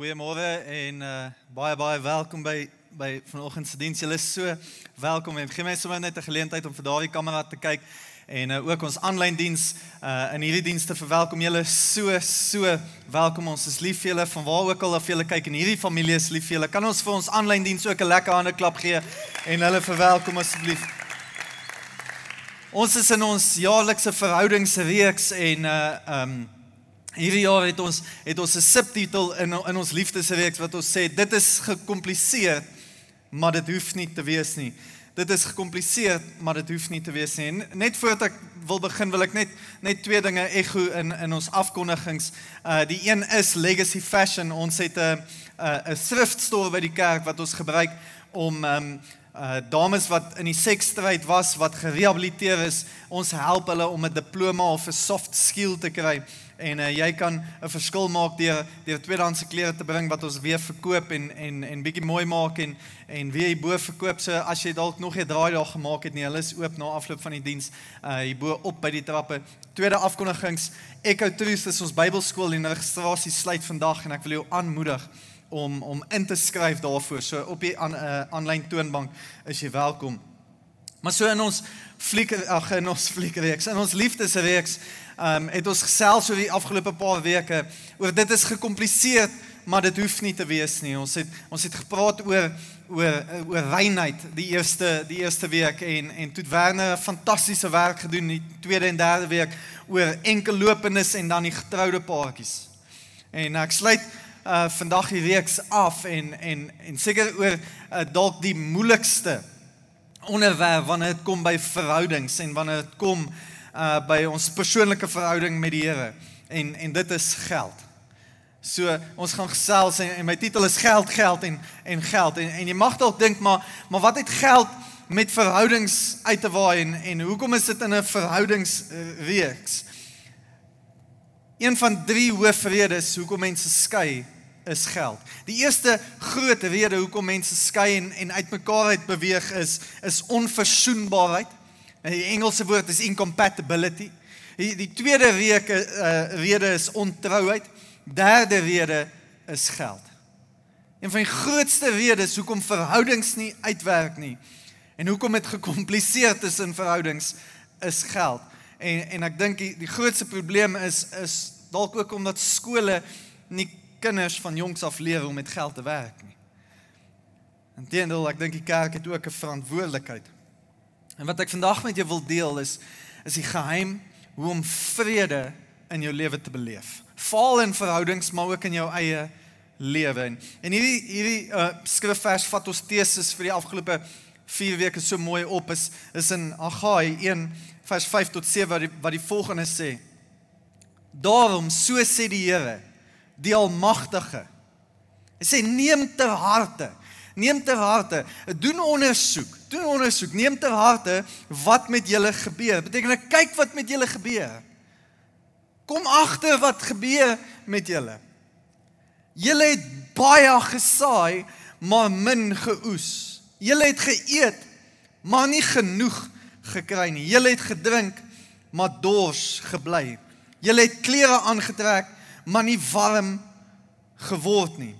Goeiemôre en uh baie baie welkom by by vanoggend se diens. Julle is so welkom en gee my sommer net 'n geleentheid om vir daardie kamera te kyk en uh, ook ons aanlyn diens uh in hierdie diens te verwelkom. Julle so so welkom. Ons is lief vir julle van waar ook al of julle kyk en hierdie familie is lief vir julle. Kan ons vir ons aanlyn diens ook 'n lekker hande klap gee en hulle verwelkom asseblief. Ons is in ons jaarlikse verhoudingsreeks en uh um Hierdie jaar het ons het ons 'n subtitel in in ons liefdesreeks wat ons sê dit is gekompliseer, maar dit hoef nie te wees nie. Dit is gekompliseer, maar dit hoef nie te wees nie. En net voordat ek wil begin, wil ek net net twee dinge ego in in ons afkondigings. Uh die een is Legacy Fashion. Ons het 'n 'n 'n thriftstore by die kerk wat ons gebruik om um uh dames wat in die seksstryd was, wat gerehabiliteer is, ons help hulle om 'n diploma of 'n soft skill te kry en uh, jy kan 'n verskil maak deur deur tweedehandse klere te bring wat ons weer verkoop en en en bietjie mooi maak en en weer hier bo verkoop. So as jy dalk nog 'n draai daar gemaak het nie hulle is oop na afloop van die diens uh hier bo op by die trappe. Tweede afkondigings Echo Truth is ons Bybelskool en registrasie sluit vandag en ek wil jou aanmoedig om om in te skryf daarvoor. So op die aanlyn uh, toonbank is jy welkom maar so in ons fliek ag in ons fliekreeks in ons liefdesreeks Ehm um, het ons gesels oor die afgelope paar weke oor dit is gekompliseer, maar dit hoef nie te wees nie. Ons het ons het gepraat oor oor oor reinheid die eerste die eerste week en en toe Werner fantastiese werk gedoen die tweede en derde week oor enkellopenes en dan die getroude paartjies. En ek sluit uh vandag die reeks af en en en seker oor uh, dalk die moeilikste onderwerp wanneer dit kom by verhoudings en wanneer dit kom uh by ons persoonlike verhouding met die Here en en dit is geld. So ons gaan gesels en, en my titel is geld geld en en geld en en jy mag dalk dink maar maar wat het geld met verhoudings uit te waai en en hoekom is dit in 'n verhoudingsreeks? Een van drie hoofredes hoekom mense skei is geld. Die eerste groot rede hoekom mense skei en en uitmekaar uit beweeg is is onverzoenbaarheid. En die Engelse woord is incompatibility. Die, die tweede rede uh, rede is ontrouheid. Derde rede is geld. Een van die grootste redes hoekom verhoudings nie uitwerk nie en hoekom dit gekompliseerd is in verhoudings is geld. En en ek dink die, die grootste probleem is is dalk ook omdat skole nie kinders van jongs af leer om met geld te werk nie. Inteendeel, ek dink die kerk het ook 'n verantwoordelikheid En wat ek vandag met jou wil deel is is die geheim hoe om vrede in jou lewe te beleef. Val in verhoudings maar ook in jou eie lewe. En, en hierdie hierdie uh, skrifvers vat ons teses vir die afgelope 4 weke so mooi op is is in Agai 1 vers 5 tot 7 wat die, wat die volgende sê. Daarom so sê die Here, die almagtige. Hy sê neem ter harte neem ter harte, doen ondersoek, doen ondersoek, neem ter harte wat met julle gebeur. Beteken ek kyk wat met julle gebeur. Kom agter wat gebeur met julle. Julle het baie gesaai, maar min geoes. Julle het geëet, maar nie genoeg gekry nie. Julle het gedrink, maar dors gebly. Julle het klere aangetrek, maar nie warm geword nie.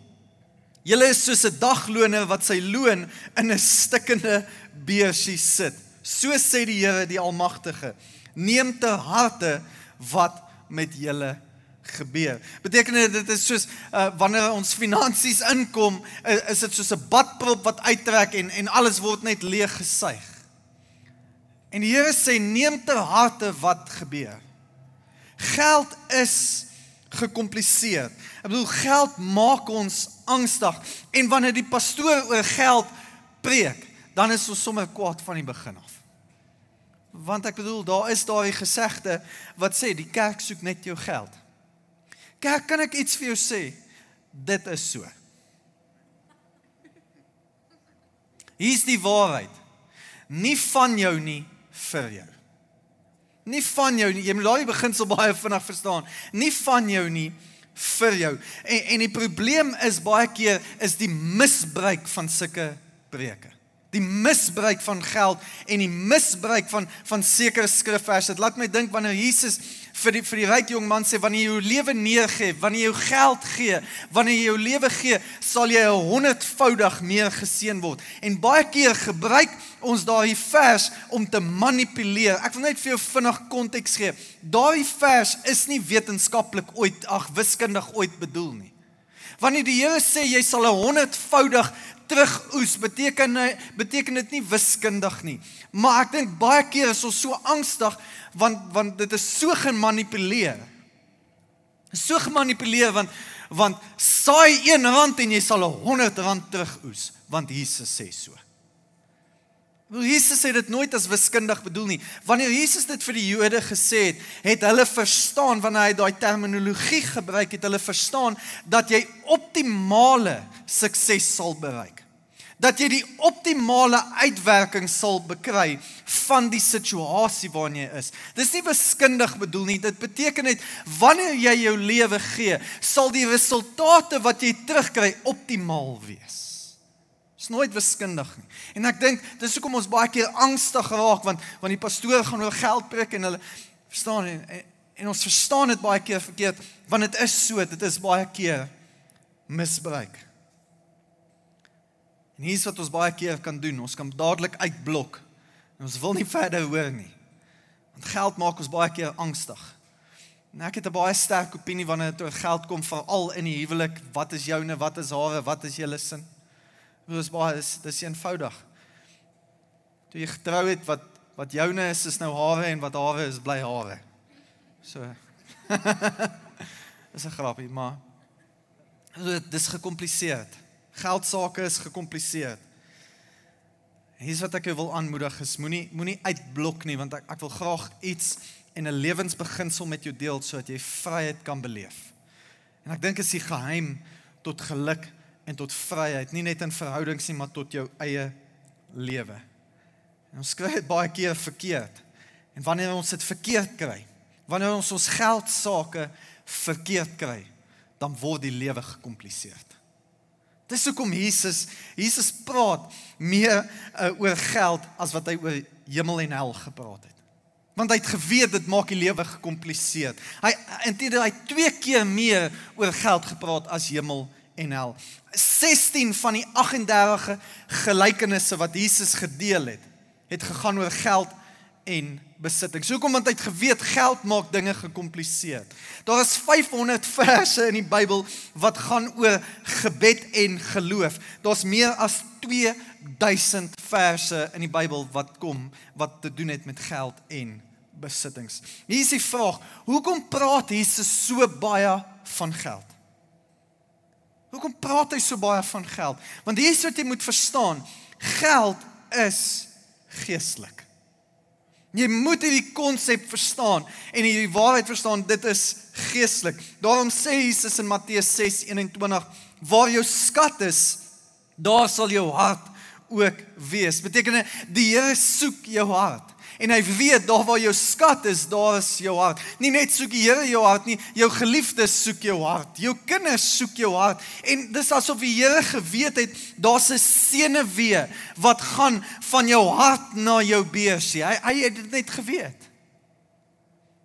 Julle is soos 'n dagloner wat sy loon in 'n stikkende beursie sit. So sê die Here die Almagtige. Neem te harte wat met julle gebeur. Beteken dit dit is soos uh, wanneer ons finansies inkom, uh, is dit soos 'n badprop wat uittrek en en alles word net leeg gesuig. En die Here sê neem te harte wat gebeur. Geld is gekompliseer. Ek bedoel geld maak ons angstig en wanneer die pastoor oor geld preek, dan is ons sommer kwaad van die begin af. Want ek bedoel daar is daai gesegde wat sê die kerk soek net jou geld. Kerk, kan ek iets vir jou sê? Dit is so. Hier's die waarheid. Nie van jou nie vir jou. Nie van jou nie. Jy moet daai beginsel baie vinnig verstaan. Nie van jou nie vir jou. En en die probleem is baie keer is die misbruik van sulke preke. Die misbruik van geld en die misbruik van van sekere skrifverse. Dit laat my dink wanneer Jesus vir die vir die ryk jong man sê wanneer jy jou lewe neergee, wanneer jy jou geld gee, wanneer jy jou lewe gee, sal jy 'n honderdvoudig meer geseën word. En baie keer gebruik ons daai vers om te manipuleer. Ek wil net vir jou vinnig konteks gee. Daai vers is nie wetenskaplik ooit ag wiskundig ooit bedoel nie. Wanneer die Here sê jy sal 'n honderdvoudig terugoes beteken beteken dit nie wiskundig nie. Maar ek dink baie keer is ons so angstig want want dit is so gemanipuleer. So gemanipuleer want want saai 1 rand en jy sal 100 rand terugoes want Jesus sê so. Wel Jesus sê dit nooit as wiskundig bedoel nie. Wanneer Jesus dit vir die Jode gesê het, het hulle verstaan wanneer hy daai terminologie gebruik het, hulle verstaan dat jy optimale sukses sal bereik. Dat jy die optimale uitwerking sal bekry van die situasie waarin jy is. Dis nie wiskundig bedoel nie. Dit beteken net wanneer jy jou lewe gee, sal die resultate wat jy terugkry optimaal wees. Dis nooit wiskundig nie. En ek dink dis hoekom ons baie keer angstig raak want want die pastoor gaan oor geld preek en hulle verstaan en, en, en ons verstaan dit baie keer verkeerd want dit is so, dit is baie keer misbruik. En hier's wat ons baie keer kan doen. Ons kan dadelik uitblok. En ons wil nie verder hoor nie. Want geld maak ons baie keer angstig. En ek het 'n baie sterk opinie wanneer dit oor geld kom, veral in die huwelik. Wat is joune? Wat is hare? Wat is julle sin? Dit is baie dis dis eenvoudig. Toe jy getrou het wat wat joune is is nou hare en wat hare is bly hare. So. Dis 'n grapie, maar dit dis gekompliseerd. Geld sake is gekompliseerd. Hier's wat ek jou wil aanmoedig is moenie moenie uitblok nie want ek ek wil graag iets en 'n lewensbeginsel met jou deel sodat jy vryheid kan beleef. En ek dink is die geheim tot geluk en tot vryheid, nie net in verhoudings nie, maar tot jou eie lewe. Ons kry dit baie keer verkeerd. En wanneer ons dit verkeerd kry, wanneer ons ons geld sake verkeerd kry, dan word die lewe gekompliseerd. Dis hoekom Jesus Jesus praat meer uh, oor geld as wat hy oor hemel en hel gepraat het. Want hy het geweet dit maak die lewe gekompliseerd. Hy intedeel hy twee keer meer oor geld gepraat as hemel en hel. 16 van die 38 gelykenisse wat Jesus gedeel het, het gegaan oor geld en besittings. Hoekom want hy het geweet geld maak dinge gekompliseerd. Daar is 500 verse in die Bybel wat gaan oor gebed en geloof. Daar's meer as 2000 verse in die Bybel wat kom wat te doen het met geld en besittings. Hier is die vraag: Hoekom praat Jesus so baie van geld? Hoekom praat hy so baie van geld? Want hier is wat jy moet verstaan. Geld is geestelik. Jy moet hierdie konsep verstaan en hierdie waarheid verstaan, dit is geestelik. Daarom sê Jesus in Matteus 6:21, waar jou skat is, daar sal jou hart ook wees. Beteken die Here soek jou hart. En hy weet daar waar jou skat is, daar is jou hart. Nie net soek die Here jou hart nie, jou geliefdes soek jou hart. Jou kinders soek jou hart. En dis asof die Here geweet het daar's 'n senuwee wat gaan van jou hart na jou beursie. Hy hy het dit net geweet.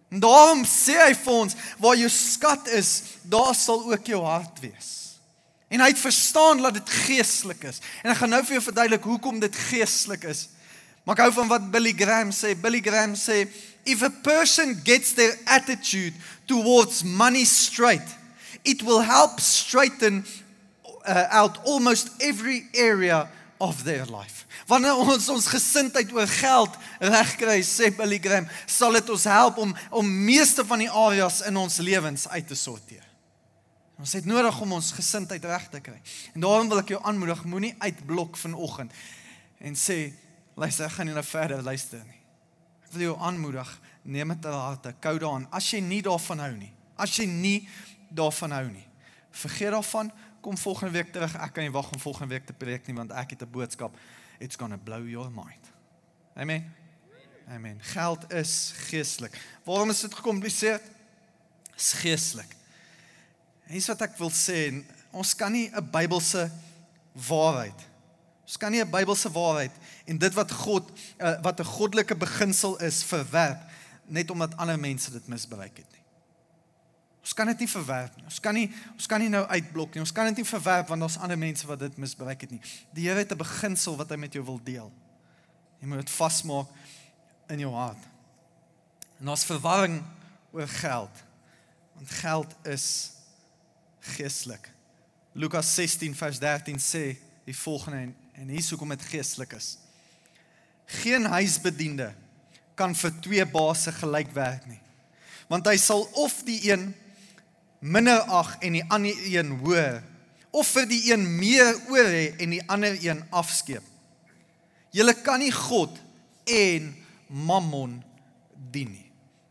En daarom sê hy vir ons, waar jou skat is, daar sal ook jou hart wees. En hy het verstaan dat dit geestelik is. En ek gaan nou vir jou verduidelik hoekom dit geestelik is. Maar ek hou van wat Billy Graham sê. Billy Graham sê if a person gets their attitude towards money straight, it will help straighten uh, out almost every area of their life. Wanneer ons ons gesindheid oor geld regkry, sê Billy Graham, sal dit ons help om om meeste van die areas in ons lewens uit te sorteer. Ons het nodig om ons gesindheid reg te kry. En daarom wil ek jou aanmoedig, moenie uitblok vanoggend en sê Luister, ek gaan nie nou verder luister nie. Ek wil jou aanmoedig, neem dit ter harte, kou daaraan. As jy nie daarvan hou nie, as jy nie daarvan hou nie, vergeet daarvan, kom volgende week terug. Ek kan nie wag om volgende week te preek nie want ek het 'n boodskap. It's going to blow your mind. Amen. Amen. Geld is geestelik. Waarom is dit gekompliseer? Is geestelik. Hier's wat ek wil sê, ons kan nie 'n Bybelse waarheid Ons kan nie 'n Bybelse waarheid en dit wat God uh, wat 'n goddelike beginsel is verwerp net omdat ander mense dit misbruik het nie. Ons kan dit nie verwerp nie. Ons kan nie ons kan nie nou uitblok nie. Ons kan dit nie verwerp want daar's ander mense wat dit misbruik het nie. Die Here het 'n beginsel wat hy met jou wil deel. Jy moet dit vasmaak in jou hart. En daar's verwarring oor geld. Want geld is geestelik. Lukas 16 vers 13 sê die volgende en, en hier sou kom dit geestelik is. Geen huisbediende kan vir twee baase gelyk werk nie. Want hy sal of die een minder ag en die ander een hoër of vir die een meer oor hê en die ander een afskeep. Julle kan nie God en Mammon dien nie.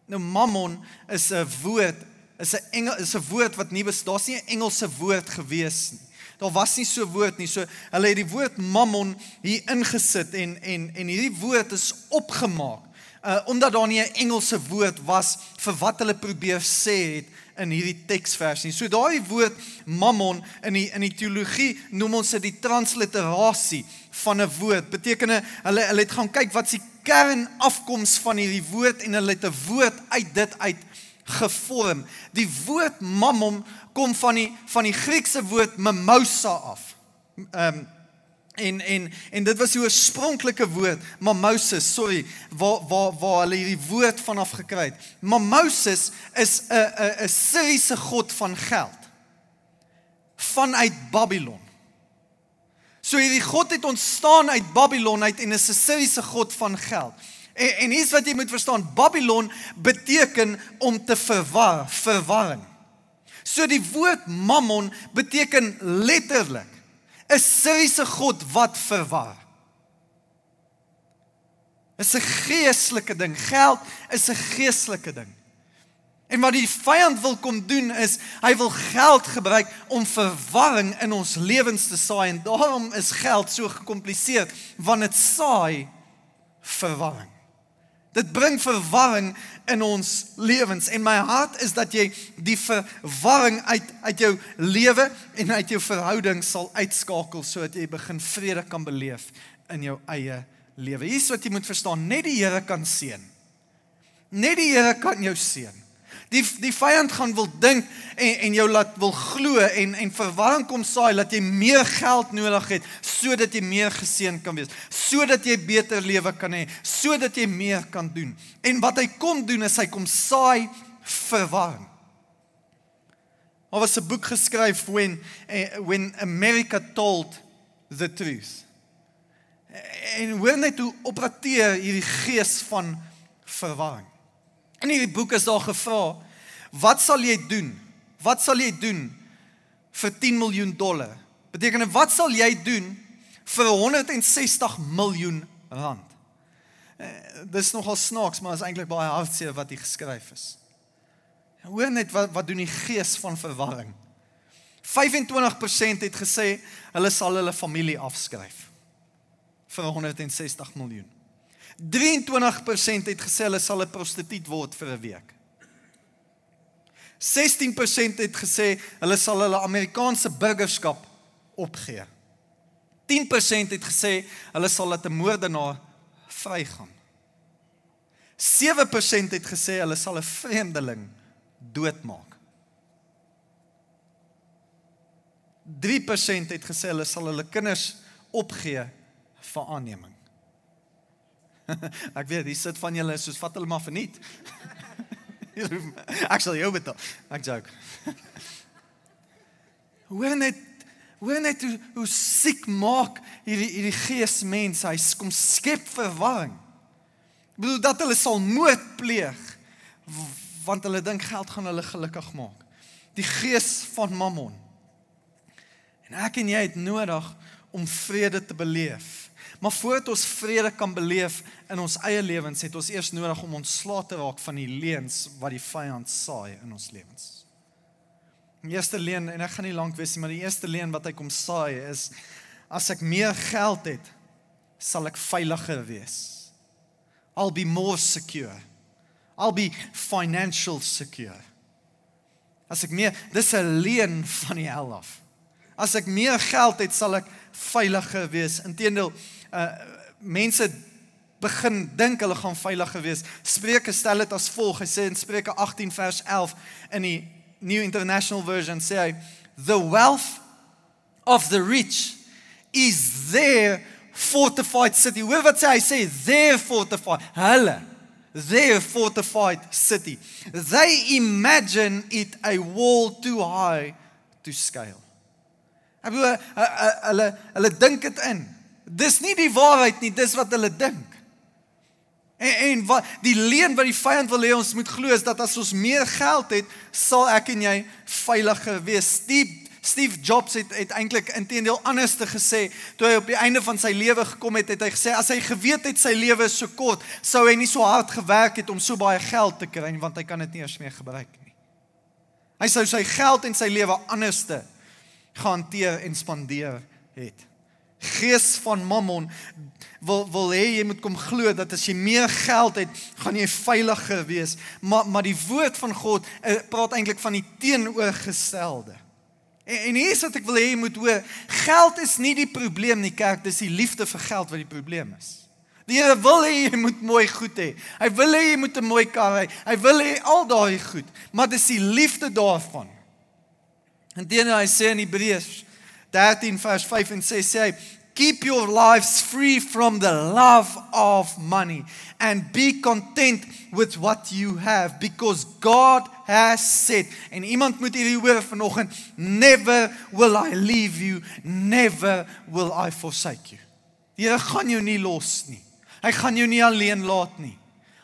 Nou Mammon is 'n woord, is 'n engel is 'n woord wat nie bestaan, nie 'n Engelse woord gewees nie. Daar was nie so woord nie. So hulle het die woord Mammon hier ingesit en en en hierdie woord is opgemaak uh omdat daar nie 'n Engelse woord was vir wat hulle probeer sê het in hierdie teksvers nie. So daai woord mammon in die in die teologie noem ons dit die transliterasie van 'n woord. Beteken hulle hulle het gaan kyk wat se kernafkoms van hierdie woord en hulle het 'n woord uit dit uit gevorm. Die woord mammon kom van die van die Griekse woord mimosa af. Ehm um, En en en dit was die oorspronklike woord, Moses, sorry, waar waar waar hulle hierdie woord vanaf gekry het. Moses is 'n 'n 'n Syriese god van geld vanuit Babylon. So hierdie god het ontstaan uit Babylon uit en is 'n Syriese god van geld. En en hier's wat jy moet verstaan, Babylon beteken om te verwar, verwarring. So die woord mammon beteken letterlik 'n Syriese god wat verwar. Is 'n geestelike ding. Geld is 'n geestelike ding. En wat die vyand wil kom doen is hy wil geld gebruik om verwarring in ons lewens te saai en daarom is geld so gekompliseer want dit saai verwarring. Dit bring verwarring in ons lewens en my hart is dat jy die verwarring uit uit jou lewe en uit jou verhouding sal uitskakel sodat jy begin vrede kan beleef in jou eie lewe. Hier's wat jy moet verstaan, net die Here kan seën. Net die Here kan jou seën. Die die vyand gaan wil dink en en jou laat wil glo en en verwarring kom saai dat jy meer geld nodig het sodat jy meer geseën kan wees, sodat jy beter lewe kan hê, sodat jy meer kan doen. En wat hy kom doen is hy kom saai verwarring. Daar was 'n boek geskryf when uh, when America told the truth. En hoe net hoe opereer hierdie gees van verwarring. In hierdie boek is daar gevra, wat sal jy doen? Wat sal jy doen vir 10 miljoen dollar? Beteken wat sal jy doen vir 160 miljoen rand? Eh, dis nogal snaaks, maar is eintlik baie hartseer wat hier geskryf is. Hoor net wat wat doen die gees van verwarring. 25% het gesê hulle sal hulle familie afskryf vir 160 miljoen. 23% het gesê hulle sal 'n prostituut word vir 'n week. 16% het gesê hulle sal hulle Amerikaanse burgerskap opgee. 10% het gesê hulle sal laat 'n moordenaar vrygaan. 7% het gesê hulle sal 'n vreemdeling doodmaak. 3% het gesê hulle sal hulle kinders opgee vir aanneming. ek weet, hier sit van julle soos vat hulle maar verniet. ek sal jou betaal. Ek joke. Hoor net hoor net hoe, hoe siek maak hierdie hierdie gees mense. Hy kom skep verwarring. Ek bedoel dat hulle sal moord pleeg want hulle dink geld gaan hulle gelukkig maak. Die gees van Mammon. En ek en jy het nodig om vrede te beleef Maar voordat ons vrede kan beleef in ons eie lewens, het ons eers nodig om ontslae te raak van die leuns wat die vyand saai in ons lewens. Die eerste leuen en ek gaan nie lank wees nie, maar die eerste leuen wat hy kom saai is as ek meer geld het, sal ek veiliger wees. I'll be more secure. I'll be financial secure. As ek meer, dis 'n leuen van die hel af. As ek meer geld het, sal ek veiliger wees. Inteendeel, uh mense begin dink hulle gaan veiliger wees. Spreuke stel dit as volg. Hy sê in Spreuke 18 vers 11 in die New International Version sê hy the wealth of the rich is their fortified city. Hoor wat sê hy sê their fortified. Hulle their fortified city. They imagine it a wall too high to scale. Hulle hulle hulle dink dit in. Dis nie die waarheid nie, dis wat hulle dink. En en wat die leuen wat die vyand wil hê ons moet glo is dat as ons meer geld het, sal ek en jy veiliger wees. Steve Steve Jobs het het eintlik intedeel anders te gesê toe hy op die einde van sy lewe gekom het, het hy gesê as hy geweet het sy lewe is so kort, sou hy nie so hard gewerk het om so baie geld te kry want hy kan dit nie eers meer gebruik nie. Hy sou sy geld en sy lewe anderste gehanteer en spandeer het gees van Mammon wil wil hê jy moet kom glo dat as jy meer geld het, gaan jy veiliger wees. Maar maar die woord van God uh, praat eintlik van die teenoorgestelde. En, en hier is wat ek wil hê jy moet hoor, geld is nie die probleem nie, kerk, dis die liefde vir geld wat die probleem is. Die Here wil hê jy moet mooi goed hê. Hy wil hê jy moet 'n mooi kar hê. Hy wil hê al daai goed, maar dis die liefde daarvan. En dit hy sê in Hebreërs 13 vers 5 en 6 sê hy keep your lives free from the love of money and be content with what you have because God has said en iemand moet hierdie hoor vanoggend never will I leave you never will I forsake you. Die Here gaan jou nie los nie. Hy gaan jou nie alleen laat nie.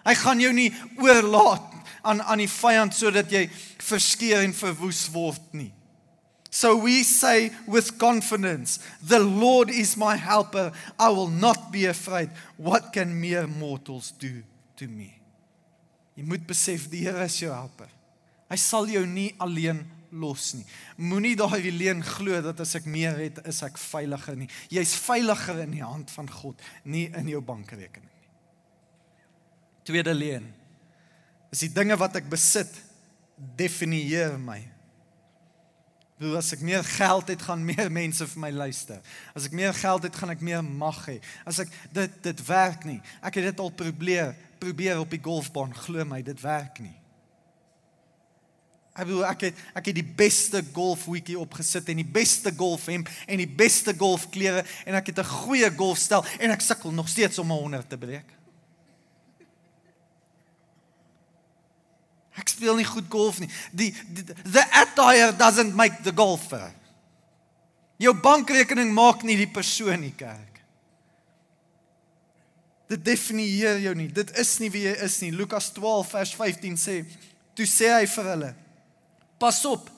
Hy gaan jou nie oorlaat aan aan die vyand sodat jy verskeur en verwoes word nie So we say with confidence, The Lord is my helper. I will not be afraid. What can mere mortals do to me? Jy moet besef die Here is jou helper. Hy sal jou nie alleen los nie. Moenie daai leen glo dat as ek meer het, is ek veiliger nie. Jy's veiliger in die hand van God, nie in jou bankrekening nie. Tweede leen. Is die dinge wat ek besit definieer my. Bedoel as ek meer geld het, gaan meer mense vir my luister. As ek meer geld het, gaan ek meer mag hê. As ek dit dit werk nie. Ek het dit al probeer, probeer op die golfbaan, glo my, dit werk nie. Ek bedoel ek het ek het die beste golfwiekie opgesit en die beste golfhemp en die beste golfklere en ek het 'n goeie golfstel en ek sukkel nog steeds om 'n 100 te breek. Ek speel nie goed golf nie. Die, die the attire doesn't make the golfer. Jou bankrekening maak nie die persoon nie, kerk. Dit definieer jou nie. Dit is nie wie jy is nie. Lukas 12 vers 15 sê, toe sê hy vir hulle: Pas op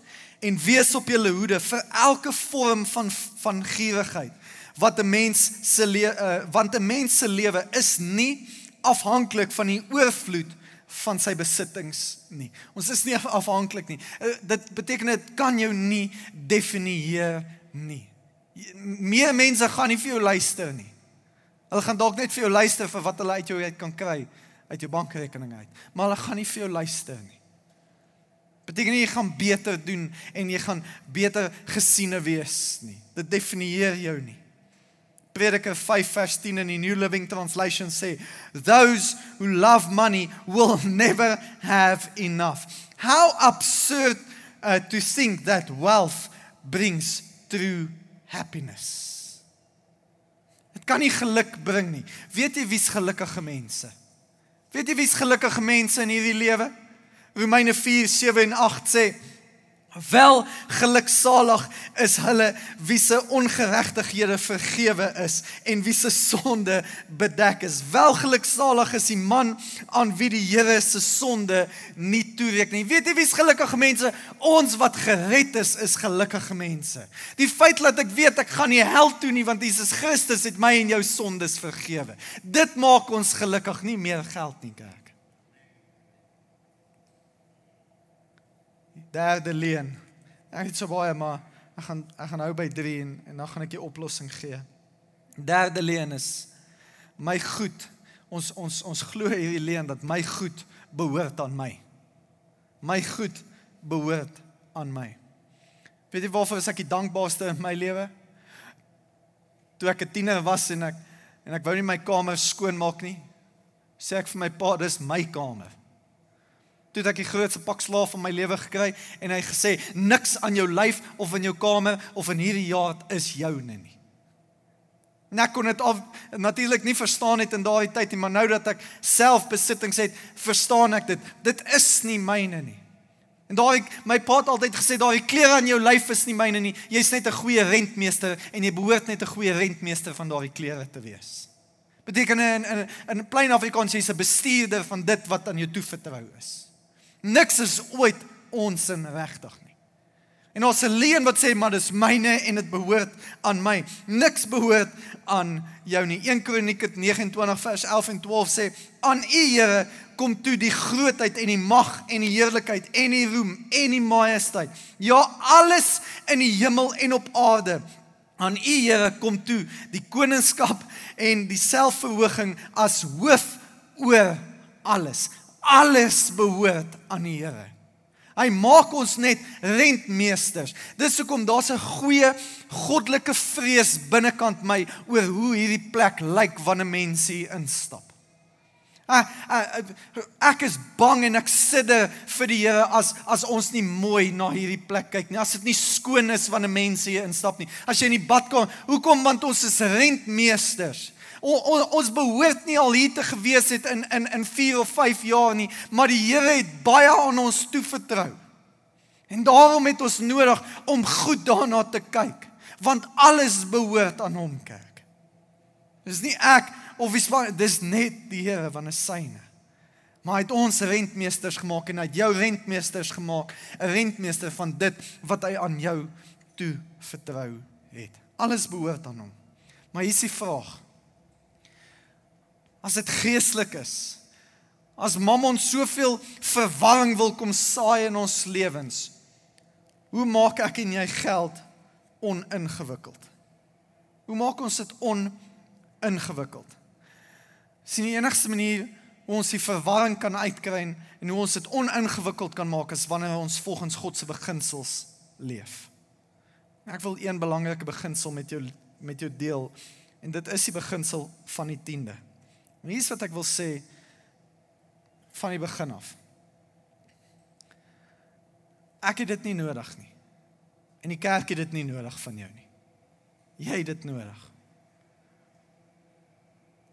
en wees op julle hoede vir elke vorm van van gierigheid wat 'n mens se uh, want 'n mens se lewe is nie afhanklik van die oorvloed van sy besittings nie. Ons is nie afhanklik nie. Eh, dit beteken dit kan jou nie definieer nie. Meer mense gaan nie vir jou luister nie. Hulle gaan dalk net vir jou luister vir wat hulle uit jou uit kan kry uit jou bankrekening uit, maar hulle gaan nie vir jou luister nie. Beteken nie jy gaan beter doen en jy gaan beter gesiene wees nie. Dit definieer jou nie. Prediker 5 vers 10 in die New Living Translation sê, "Those who love money will never have enough." How absurd uh, to think that wealth brings true happiness. Dit kan nie geluk bring nie. Weet jy wie's gelukkige mense? Weet jy wie's gelukkige mense in hierdie lewe? Romeine 4:7 en 8 sê, Wel geluksalig is hulle wie se ongeregtighede vergewe is en wie se sonde bedek is. Wel geluksalig is die man aan wie die Here se sonde nie toereken nie. Weet jy wie's gelukkige mense? Ons wat gered is, is gelukkige mense. Die feit dat ek weet ek gaan nie hel toe nie want Jesus Christus het my en jou sondes vergewe. Dit maak ons gelukkig nie meer geld nie, kerk. Derde leen. Ek het so baie maar ek gaan ek gaan hou by 3 en en dan gaan ek die oplossing gee. Derde leen is my goed. Ons ons ons glo hierdie leen dat my goed behoort aan my. My goed behoort aan my. Weet jy waarvoor ek die dankbaarste in my lewe? Toe ek 'n tiener was en ek en ek wou nie my kamer skoon maak nie, sê ek vir my pa, dis my kamer. Toe het ek die grootste pak slaaf van my lewe gekry en hy gesê niks aan jou lyf of in jou kamer of in hierdie jaar is joune nie. En ek kon dit af natuurlik nie verstaan het in daardie tyd nie, maar nou dat ek self besittings het, verstaan ek dit. Dit is nie myne nie. En daai my pa het altyd gesê daai klere aan jou lyf is nie myne nie. Jy's net 'n goeie rentmeester en jy behoort net 'n goeie rentmeester van daai klere te wees. Beteken in in in plain Afrikaans jy's 'n bestuurder van dit wat aan jou toevertrou is. Niks is ooit ons in regtig nie. En ons alleen wat sê maar dis myne en dit behoort aan my. Niks behoort aan jou nie. 1 Kronieke 29 vers 11 en 12 sê aan U Here kom toe die grootheid en die mag en die heerlikheid en die roem en die majesteit. Ja, alles in die hemel en op aarde. Aan U Here kom toe die koningskap en die selfverhoging as hoof oor alles. Alles behoort aan die Here. Hy maak ons net rentmeesters. Dis hoekom daar's 'n goeie goddelike vrees binnekant my oor hoe hierdie plek lyk wanneer mense hier instap. Ek is bang en ek sidder vir die Here as as ons nie mooi na hierdie plek kyk nie. As dit nie skoon is wanneer mense hier instap nie. As jy in die badkamer, hoekom want ons is rentmeesters. O, o, ons behoort nie al hier te gewees het in in in 4 of 5 jaar nie, maar die Here het baie aan ons toevertrou. En daarom het ons nodig om goed daarna te kyk, want alles behoort aan hom, kerk. Dis nie ek of wie span, dis net die Here van 'n syne. Maar hy het ons rentmeesters gemaak en hy het jou rentmeesters gemaak, 'n rentmeester van dit wat hy aan jou toe vertrou het. Alles behoort aan hom. Maar hier is die vraag as dit geestelik is. As Mammon soveel verwarring wil kom saai in ons lewens. Hoe maak ek en jy geld oningewikkeld? Hoe maak ons dit oningewikkeld? Sien die enigste manier hoe ons die verwarring kan uitkry en hoe ons dit oningewikkeld kan maak is wanneer ons volgens God se beginsels leef. Ek wil een belangrike beginsel met jou met jou deel en dit is die beginsel van die 10de. En hier's wat ek wil sê van die begin af. Ek het dit nie nodig nie. En die kerk het dit nie nodig van jou nie. Jy het dit nodig.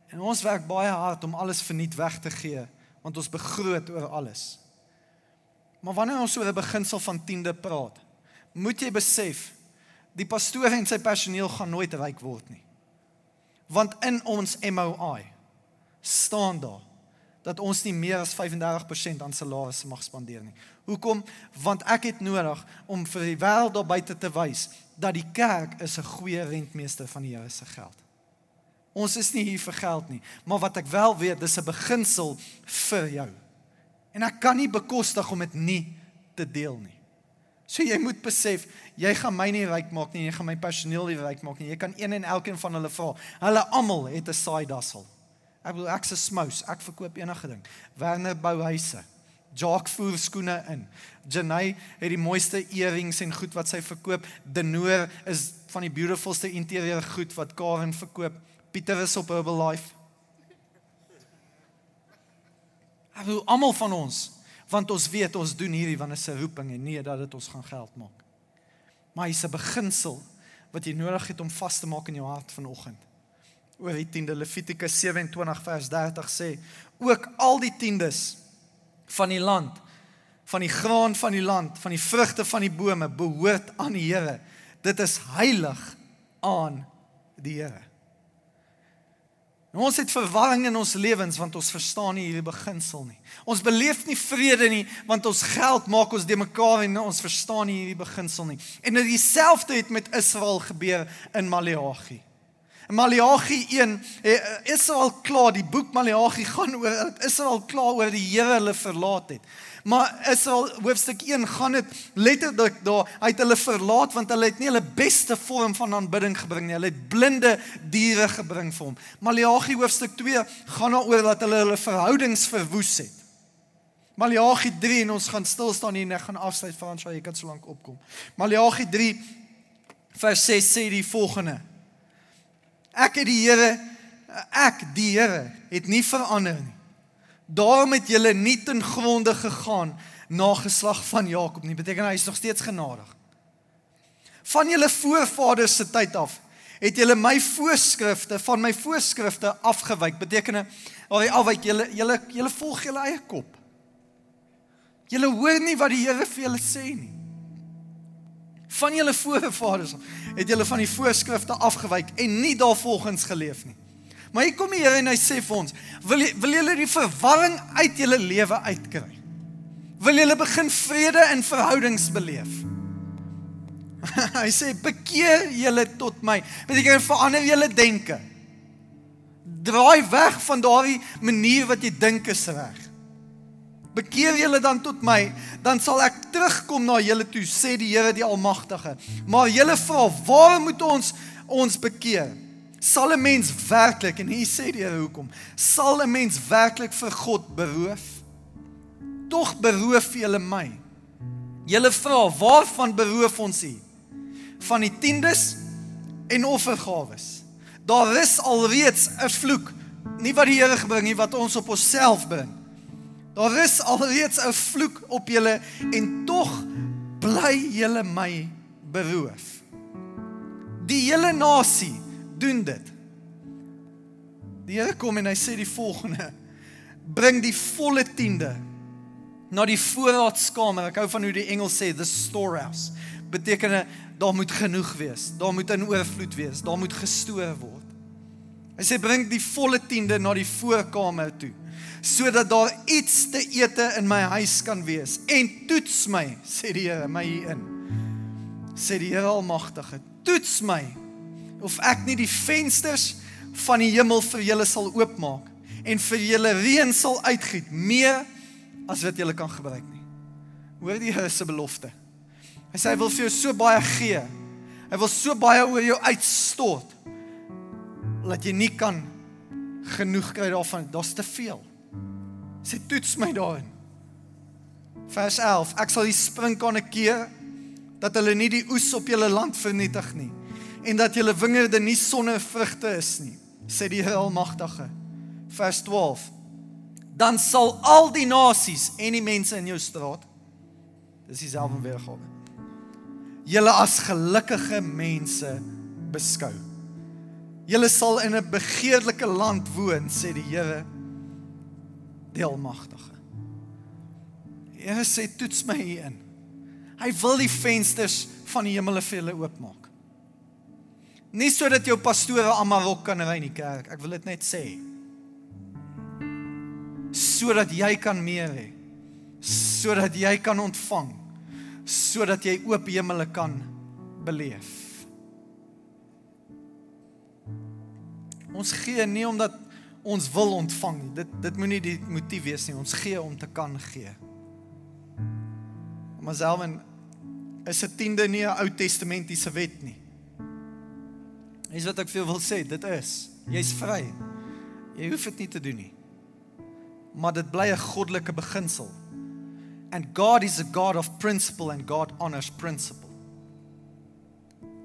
En ons werk baie hard om alles verniet weg te gee want ons begroot oor alles. Maar wanneer ons oor 'n beginsel van tiende praat, moet jy besef die pastoor en sy personeel gaan nooit ryk word nie. Want in ons MOI staan daar dat ons nie meer as 35% aan salarisse mag spandeer nie. Hoekom? Want ek het nodig om vir die wêreld daar buite te wys dat die kerk is 'n goeie rentmeester van die Here se geld. Ons is nie hier vir geld nie, maar wat ek wel weet, dis 'n beginsel vir jou. En ek kan nie bekostig om dit nie te deel nie. So jy moet besef, jy gaan my nie ryk maak nie, jy gaan my personeel nie ryk maak nie. Jy kan een en elkeen van hulle vra. Hulle almal het 'n side hustle. Ek bedoel ek's 'n smous, ek verkoop enige ding. Werner bou huise. Jock voer skoene in. Janay het die mooiste earrings en goed wat sy verkoop. Denoor is van die beautifulste interieur goed wat Karen verkoop. Pieter is op Herbalife. Ek bedoel almal van ons, want ons weet ons doen hierdie want dit is 'n roeping en nie dat dit ons gaan geld maak. Maar hy's 'n beginsel wat jy nodig het om vas te maak in jou hart vanoggend oor die tiende Levitikus 27 vers 30 sê ook al die tiendes van die land van die graan van die land van die vrugte van die bome behoort aan die Here dit is heilig aan die Here Ons het verwarring in ons lewens want ons verstaan nie hierdie beginsel nie. Ons beleef nie vrede nie want ons geld maak ons de mekaar en ons verstaan nie hierdie beginsel nie. En dit dieselfde het met Israel gebeur in Maleagi. Maleagi 1 eh, is al klaar die boek Maleagi gaan oor is al klaar oor die Here hulle verlaat het. Maar is al hoofstuk 1 gaan dit letterlik daar uit hulle verlaat want hulle het nie hulle beste vorm van aanbidding gebring nie. Hulle het blinde diere gebring vir hom. Maleagi hoofstuk 2 gaan daaroor dat hulle hulle verhoudings verwoes het. Maleagi 3 en ons gaan stil staan hier en ek gaan afsluit vir ons, jy kan so lank opkom. Maleagi 3 vers 6 sê die volgende: Ek het die Here ek die Here het nie verander nie. Daarom het julle nie ten gronde gegaan na geslag van Jakob nie. Beteken hy is nog steeds genadig. Van julle voorvaders se tyd af het julle my voorskrifte van my voorskrifte afgewyk. Beteken al die afwyk julle julle julle volg julle eie kop. Julle hoor nie wat die Here vir julle sê nie. Van julle voorvaders het julle van die voorskrifte afgewyk en nie daarvolgens geleef nie. Maar hier kom die Here en hy sê vir ons, wil jy wil julle die verwarring uit julle lewe uitkry? Wil julle begin vrede in verhoudings beleef? hy sê bekeer julle tot my. Beteken verander julle denke. Draai weg van daardie manier wat jy dink is reg. Bekeer julle dan tot my, dan sal ek terugkom na julle toe, sê die Here die Almagtige. Maar julle vra, waar moet ons ons bekeer? Sal 'n mens werklik en hier sê die Here hoekom? Sal 'n mens werklik vir God beroof? Tog beroof julle my. Julle vra, waarvan beroof ons u? Van die tiendes en offergawes. Daar is alreeds 'n vloek, nie wat die Here gebring nie, wat ons op onsself bring. Daar is alreeds 'n vloek op julle en tog bly julle my beroof. Die hele nasie doen dit. Die Here kom en hy sê die volgende: Bring die volle tiende na die voorraadskamer. Ek hou van hoe die Engels sê the storehouse. Beteken daar moet genoeg wees. Daar moet 'n oorvloed wees. Daar moet gestoor word. Hy sê bring die volle tiende na die voorkamer toe sodat daar iets te ete in my huis kan wees en toets my sê die Here my hier in sê die Here almagtige toets my of ek nie die vensters van die hemel vir julle sal oopmaak en vir julle reën sal uitgiet meer as wat julle kan gebruik nie. Hoor die Here se belofte. Hy sê hy wil vir jou so baie gee. Hy wil so baie oor jou uitstort dat jy nie kan genoeg kry daarvan. Daar's te veel. Sê toets my daarin. Vers 11. Ek sal die sprinkane keer dat hulle nie die oes op julle land vernietig nie en dat julle wingerde nie sonder vrugte is nie, sê die Here Almagtige. Vers 12. Dan sal al die nasies en die mense in jou straat dis dieselfde weergawe. Julle as gelukkige mense beskou. Julle sal in 'n begeerlike land woon, sê die Here die Almagtige. Here sê toets my hier in. Hy wil die vensters van die hemele vir julle oopmaak. Nie sodat jou pastore almal rok kan ry in die kerk. Ek wil dit net sê. Sodat jy kan meer hê. Sodat jy kan ontvang. Sodat jy oop hemele kan beleef. Ons gee nie omdat ons wil ontvang nie. Dit dit moenie die motief wees nie. Ons gee om te kan gee. Maar selfs is 'n tiende nie 'n Ou Testamentiese wet nie. Dis wat ek vir jou wil sê, dit is jy's vry. Jy hoef dit nie te doen nie. Maar dit bly 'n goddelike beginsel. And God is a God of principle and God honors principle.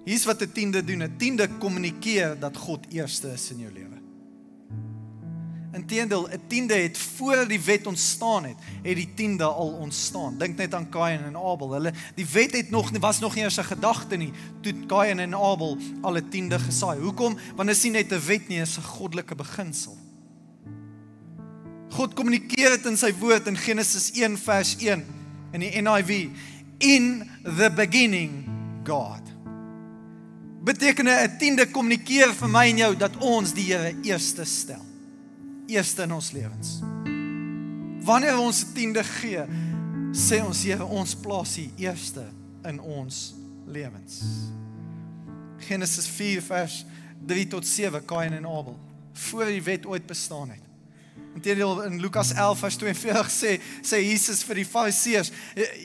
Hier's wat 'n tiende doen. 'n Tiende kommunikeer dat God eerste is in jou lewe. Inteendeel, 'n tiende het voor die wet ontstaan het, het die tiende al ontstaan. Dink net aan Kain en Abel. Hulle die wet het nog was nog nie eens 'n gedagte nie toe Kain en Abel al 'n tiende gesaai. Hoekom? Want dit is nie net 'n wet nie, dit is 'n goddelike beginsel. God kommunikeer dit in sy woord in Genesis 1 vers 1 in die NIV. In the beginning God. Beteken 'n tiende kommunikeer vir my en jou dat ons die Here eerste stel eerste in ons lewens. Wanneer ons tiende gee, sê ons Here, ons plaas U eerste in ons lewens. Genesis 4 vers 3 tot 7 Kain en Abel voor die wet ooit bestaan het. Inteendeel in Lukas 11 vers 42 sê sê Jesus vir die Fariseërs,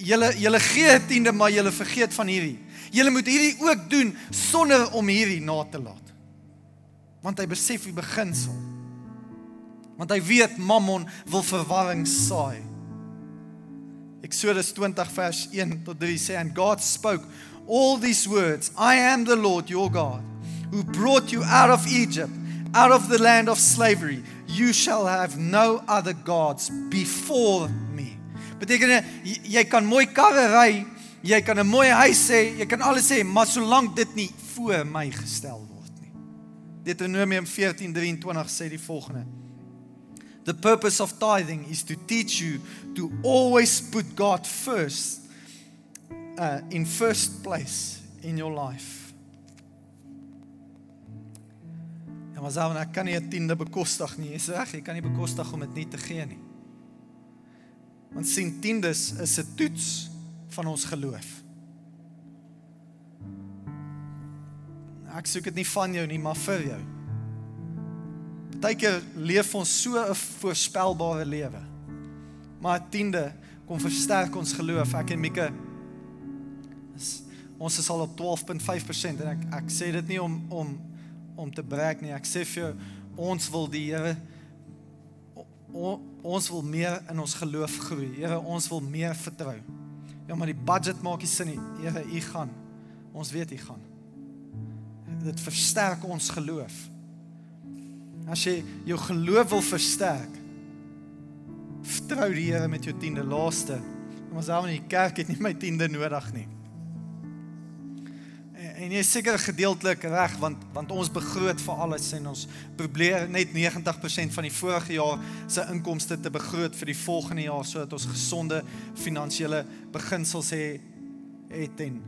julle julle gee tiende maar julle vergeet van hierdie. Julle moet hierdie ook doen sonder om hierdie na te laat. Want hy besef die beginsel want hy weet Mammon wil verwarring saai. Exodus 20 vers 1 tot 3 sê and God spoke all these words I am the Lord your God who brought you out of Egypt out of the land of slavery. You shall have no other gods before me. Beteken jy, kan mooi karre ry jy kan 'n mooi huis hê jy kan alles hê maar solank dit nie voor my gestel word nie. Deuteronomium 14:23 sê die volgende The purpose of tithing is to teach you to always put God first uh in first place in your life. Ja, maar dan kan jy 'n tiende bekostig nie. Jy's reg, jy kan nie bekostig om dit nie te gee nie. Want sien tiendes is 'n toets van ons geloof. Ek soek dit nie van jou nie, maar vir jou. Partykeer leef ons so 'n voorspelbare lewe. Maar 'n tiende kom versterk ons geloof. Ek en Mieke is, ons is al op 12.5% en ek ek sê dit nie om om om te breek nie. Ek sê vir jou ons wil die Here ons wil meer in ons geloof groei. Here, ons wil meer vertrou. Ja, maar die budget maak nie sin nie. Here, U gaan. Ons weet U gaan. Dit versterk ons geloof. As jy jou geloof wil versterk, vertrou die Here met jou tiende laaste. Ons hou in die kerk het nie my tiende nodig nie. En, en jy is seker gedeeltelik reg want want ons begroot vir alles en ons probeer net 90% van die vorige jaar se inkomste te begroot vir die volgende jaar sodat ons gesonde finansiële beginsels het het en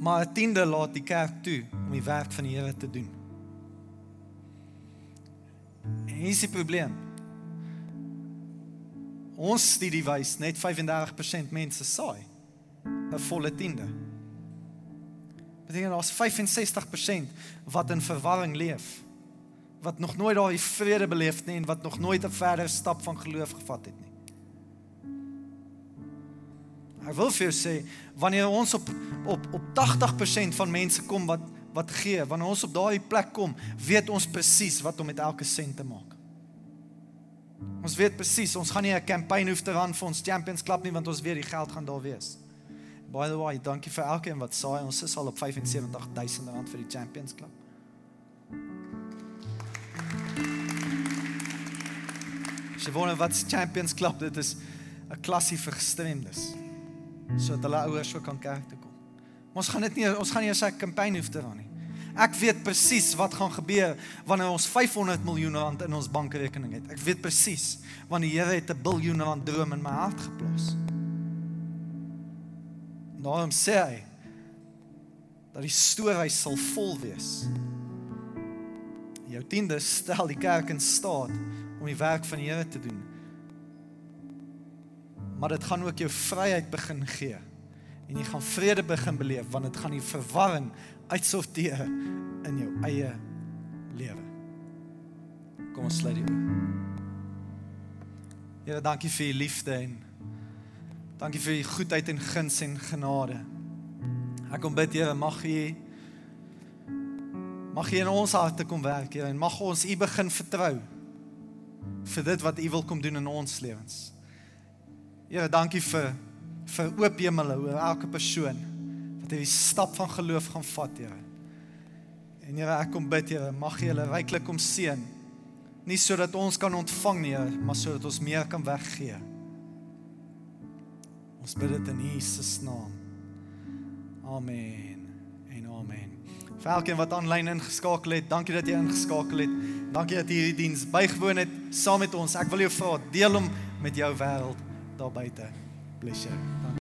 maar 'n tiende laat die kerk toe om die werk van die Here te doen. En hier is die probleem. Ons studie wys net 35% mense saai 'n volle tiende. Beteken daar's 65% wat in verwarring leef. Wat nog nooit daai vrede beleef nie en wat nog nooit 'n verdere stap van geloof gevat het nie. Ek wil vir jou sê wanneer ons op op op 80% van mense kom wat wat gee. Wanneer ons op daardie plek kom, weet ons presies wat om met elke sent te maak. Ons weet presies, ons gaan nie 'n kampanje hoef te ran vir ons Champions Club nie want ons weet die geld gaan daar wees. By the way, dankie vir elkeen wat saai. Ons is al op 75000 rand vir die Champions Club. Sy wonder wat se Champions Club dit is 'n klasie vir gestremdes. Sodat hulle ouers so kan kerk toe. Ons gaan dit nie ons gaan nie 'n kampanje hoef te ran nie. Ek weet presies wat gaan gebeur wanneer ons 500 miljoen rand in ons bankrekening het. Ek weet presies want die Here het 'n biljoen rand droom in my hart geplaas. Daarom sê hy dat die stoorhuis sal vol wees. Jou tiende stel die kerk in staat om die werk van die Here te doen. Maar dit gaan ook jou vryheid begin gee. En jy gaan vrede begin beleef want dit gaan die verwarring uitsorteer in jou eie lewe. Kom ons sluit die oë. Here, dankie vir u liefde en dankie vir u goedheid en guns en genade. Ek kom bid, Here, mag u mag u in ons harte kom werk, Here, en mag ons u begin vertrou vir dit wat u wil kom doen in ons lewens. Here, dankie vir vir oop hemele oor elke persoon dat hy die stap van geloof gaan vat, Here. En Here, ek kom bid, Here, mag jy hulle ryklik kom seën. Nie sodat ons kan ontvang nie, Here, maar sodat ons meer kan weggee. Ons bid dit in Jesus naam. Amen. En amen. Vir elkeen wat aanlyn ingeskakel het, dankie dat jy ingeskakel het. Dankie dat jy hierdie diens bygewoon het saam met ons. Ek wil jou vra, deel hom met jou wêreld daar buite. Bless you.